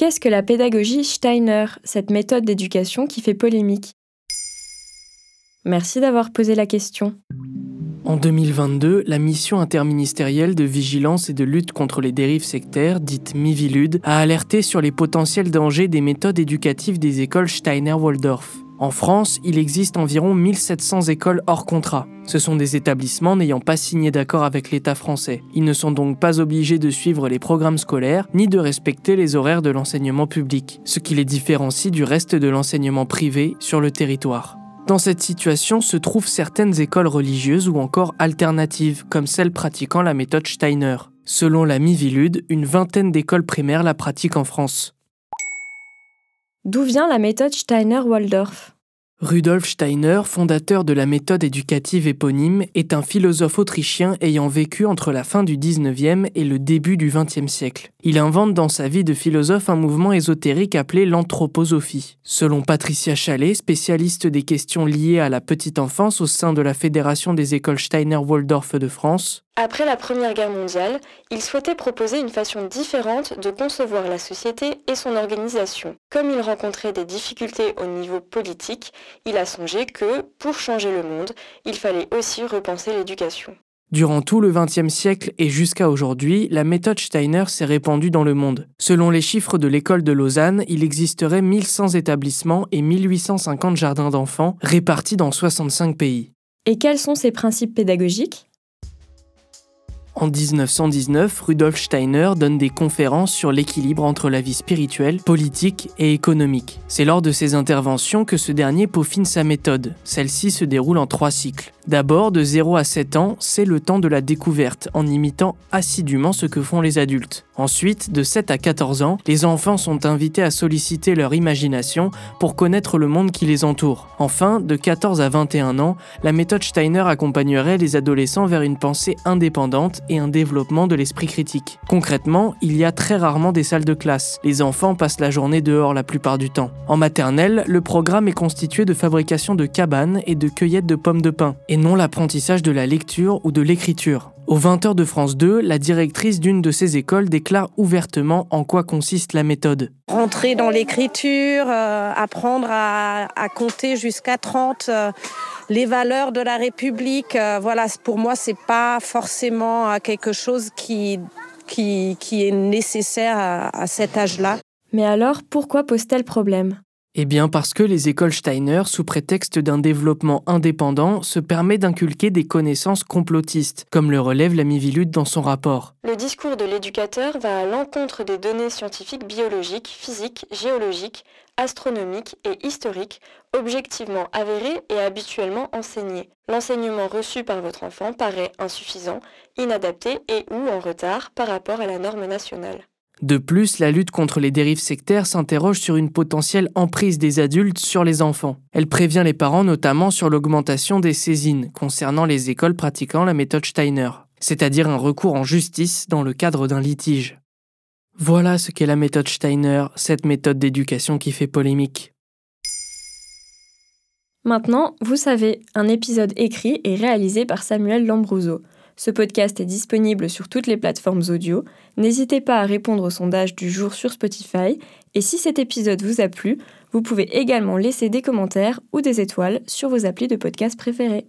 Qu'est-ce que la pédagogie Steiner, cette méthode d'éducation qui fait polémique? Merci d'avoir posé la question. En 2022, la mission interministérielle de vigilance et de lutte contre les dérives sectaires, dite MIVILUD, a alerté sur les potentiels dangers des méthodes éducatives des écoles Steiner-Waldorf. En France, il existe environ 1700 écoles hors contrat. Ce sont des établissements n'ayant pas signé d'accord avec l'État français. Ils ne sont donc pas obligés de suivre les programmes scolaires ni de respecter les horaires de l'enseignement public, ce qui les différencie du reste de l'enseignement privé sur le territoire. Dans cette situation se trouvent certaines écoles religieuses ou encore alternatives, comme celles pratiquant la méthode Steiner. Selon la Mivilude, une vingtaine d'écoles primaires la pratiquent en France. D'où vient la méthode Steiner-Waldorf? Rudolf Steiner, fondateur de la méthode éducative éponyme, est un philosophe autrichien ayant vécu entre la fin du 19e et le début du 20e siècle. Il invente dans sa vie de philosophe un mouvement ésotérique appelé l'anthroposophie. Selon Patricia Chalet, spécialiste des questions liées à la petite enfance au sein de la Fédération des écoles Steiner-Waldorf de France, après la Première Guerre mondiale, il souhaitait proposer une façon différente de concevoir la société et son organisation. Comme il rencontrait des difficultés au niveau politique, il a songé que, pour changer le monde, il fallait aussi repenser l'éducation. Durant tout le XXe siècle et jusqu'à aujourd'hui, la méthode Steiner s'est répandue dans le monde. Selon les chiffres de l'école de Lausanne, il existerait 1100 établissements et 1850 jardins d'enfants répartis dans 65 pays. Et quels sont ses principes pédagogiques? En 1919, Rudolf Steiner donne des conférences sur l'équilibre entre la vie spirituelle, politique et économique. C'est lors de ces interventions que ce dernier peaufine sa méthode. Celle-ci se déroule en trois cycles. D'abord, de 0 à 7 ans, c'est le temps de la découverte, en imitant assidûment ce que font les adultes. Ensuite, de 7 à 14 ans, les enfants sont invités à solliciter leur imagination pour connaître le monde qui les entoure. Enfin, de 14 à 21 ans, la méthode Steiner accompagnerait les adolescents vers une pensée indépendante et un développement de l'esprit critique. Concrètement, il y a très rarement des salles de classe. Les enfants passent la journée dehors la plupart du temps. En maternelle, le programme est constitué de fabrication de cabanes et de cueillette de pommes de pin, et non l'apprentissage de la lecture ou de l'écriture. Au 20h de France 2, la directrice d'une de ces écoles déclare ouvertement en quoi consiste la méthode. Rentrer dans l'écriture, euh, apprendre à, compter jusqu'à 30, euh, les valeurs de la République, euh, voilà, pour moi, c'est pas forcément quelque chose qui, qui, est nécessaire à cet âge-là. Mais alors, pourquoi pose-t-elle problème? Eh bien parce que les écoles Steiner, sous prétexte d'un développement indépendant, se permettent d'inculquer des connaissances complotistes, comme le relève la Mivilude dans son rapport. Le discours de l'éducateur va à l'encontre des données scientifiques biologiques, physiques, géologiques, astronomiques et historiques, objectivement avérées et habituellement enseignées. L'enseignement reçu par votre enfant paraît insuffisant, inadapté et ou en retard par rapport à la norme nationale. De plus, la lutte contre les dérives sectaires s'interroge sur une potentielle emprise des adultes sur les enfants. Elle prévient les parents notamment sur l'augmentation des saisines concernant les écoles pratiquant la méthode Steiner, c'est-à-dire un recours en justice dans le cadre d'un litige. Voilà ce qu'est la méthode Steiner, cette méthode d'éducation qui fait polémique. Maintenant, vous savez, un épisode écrit et réalisé par Samuel Lambrouzo. Ce podcast est disponible sur toutes les plateformes audio. N'hésitez pas à répondre au sondage du jour sur Spotify. Et si cet épisode vous a plu, vous pouvez également laisser des commentaires ou des étoiles sur vos applis de podcast préférés.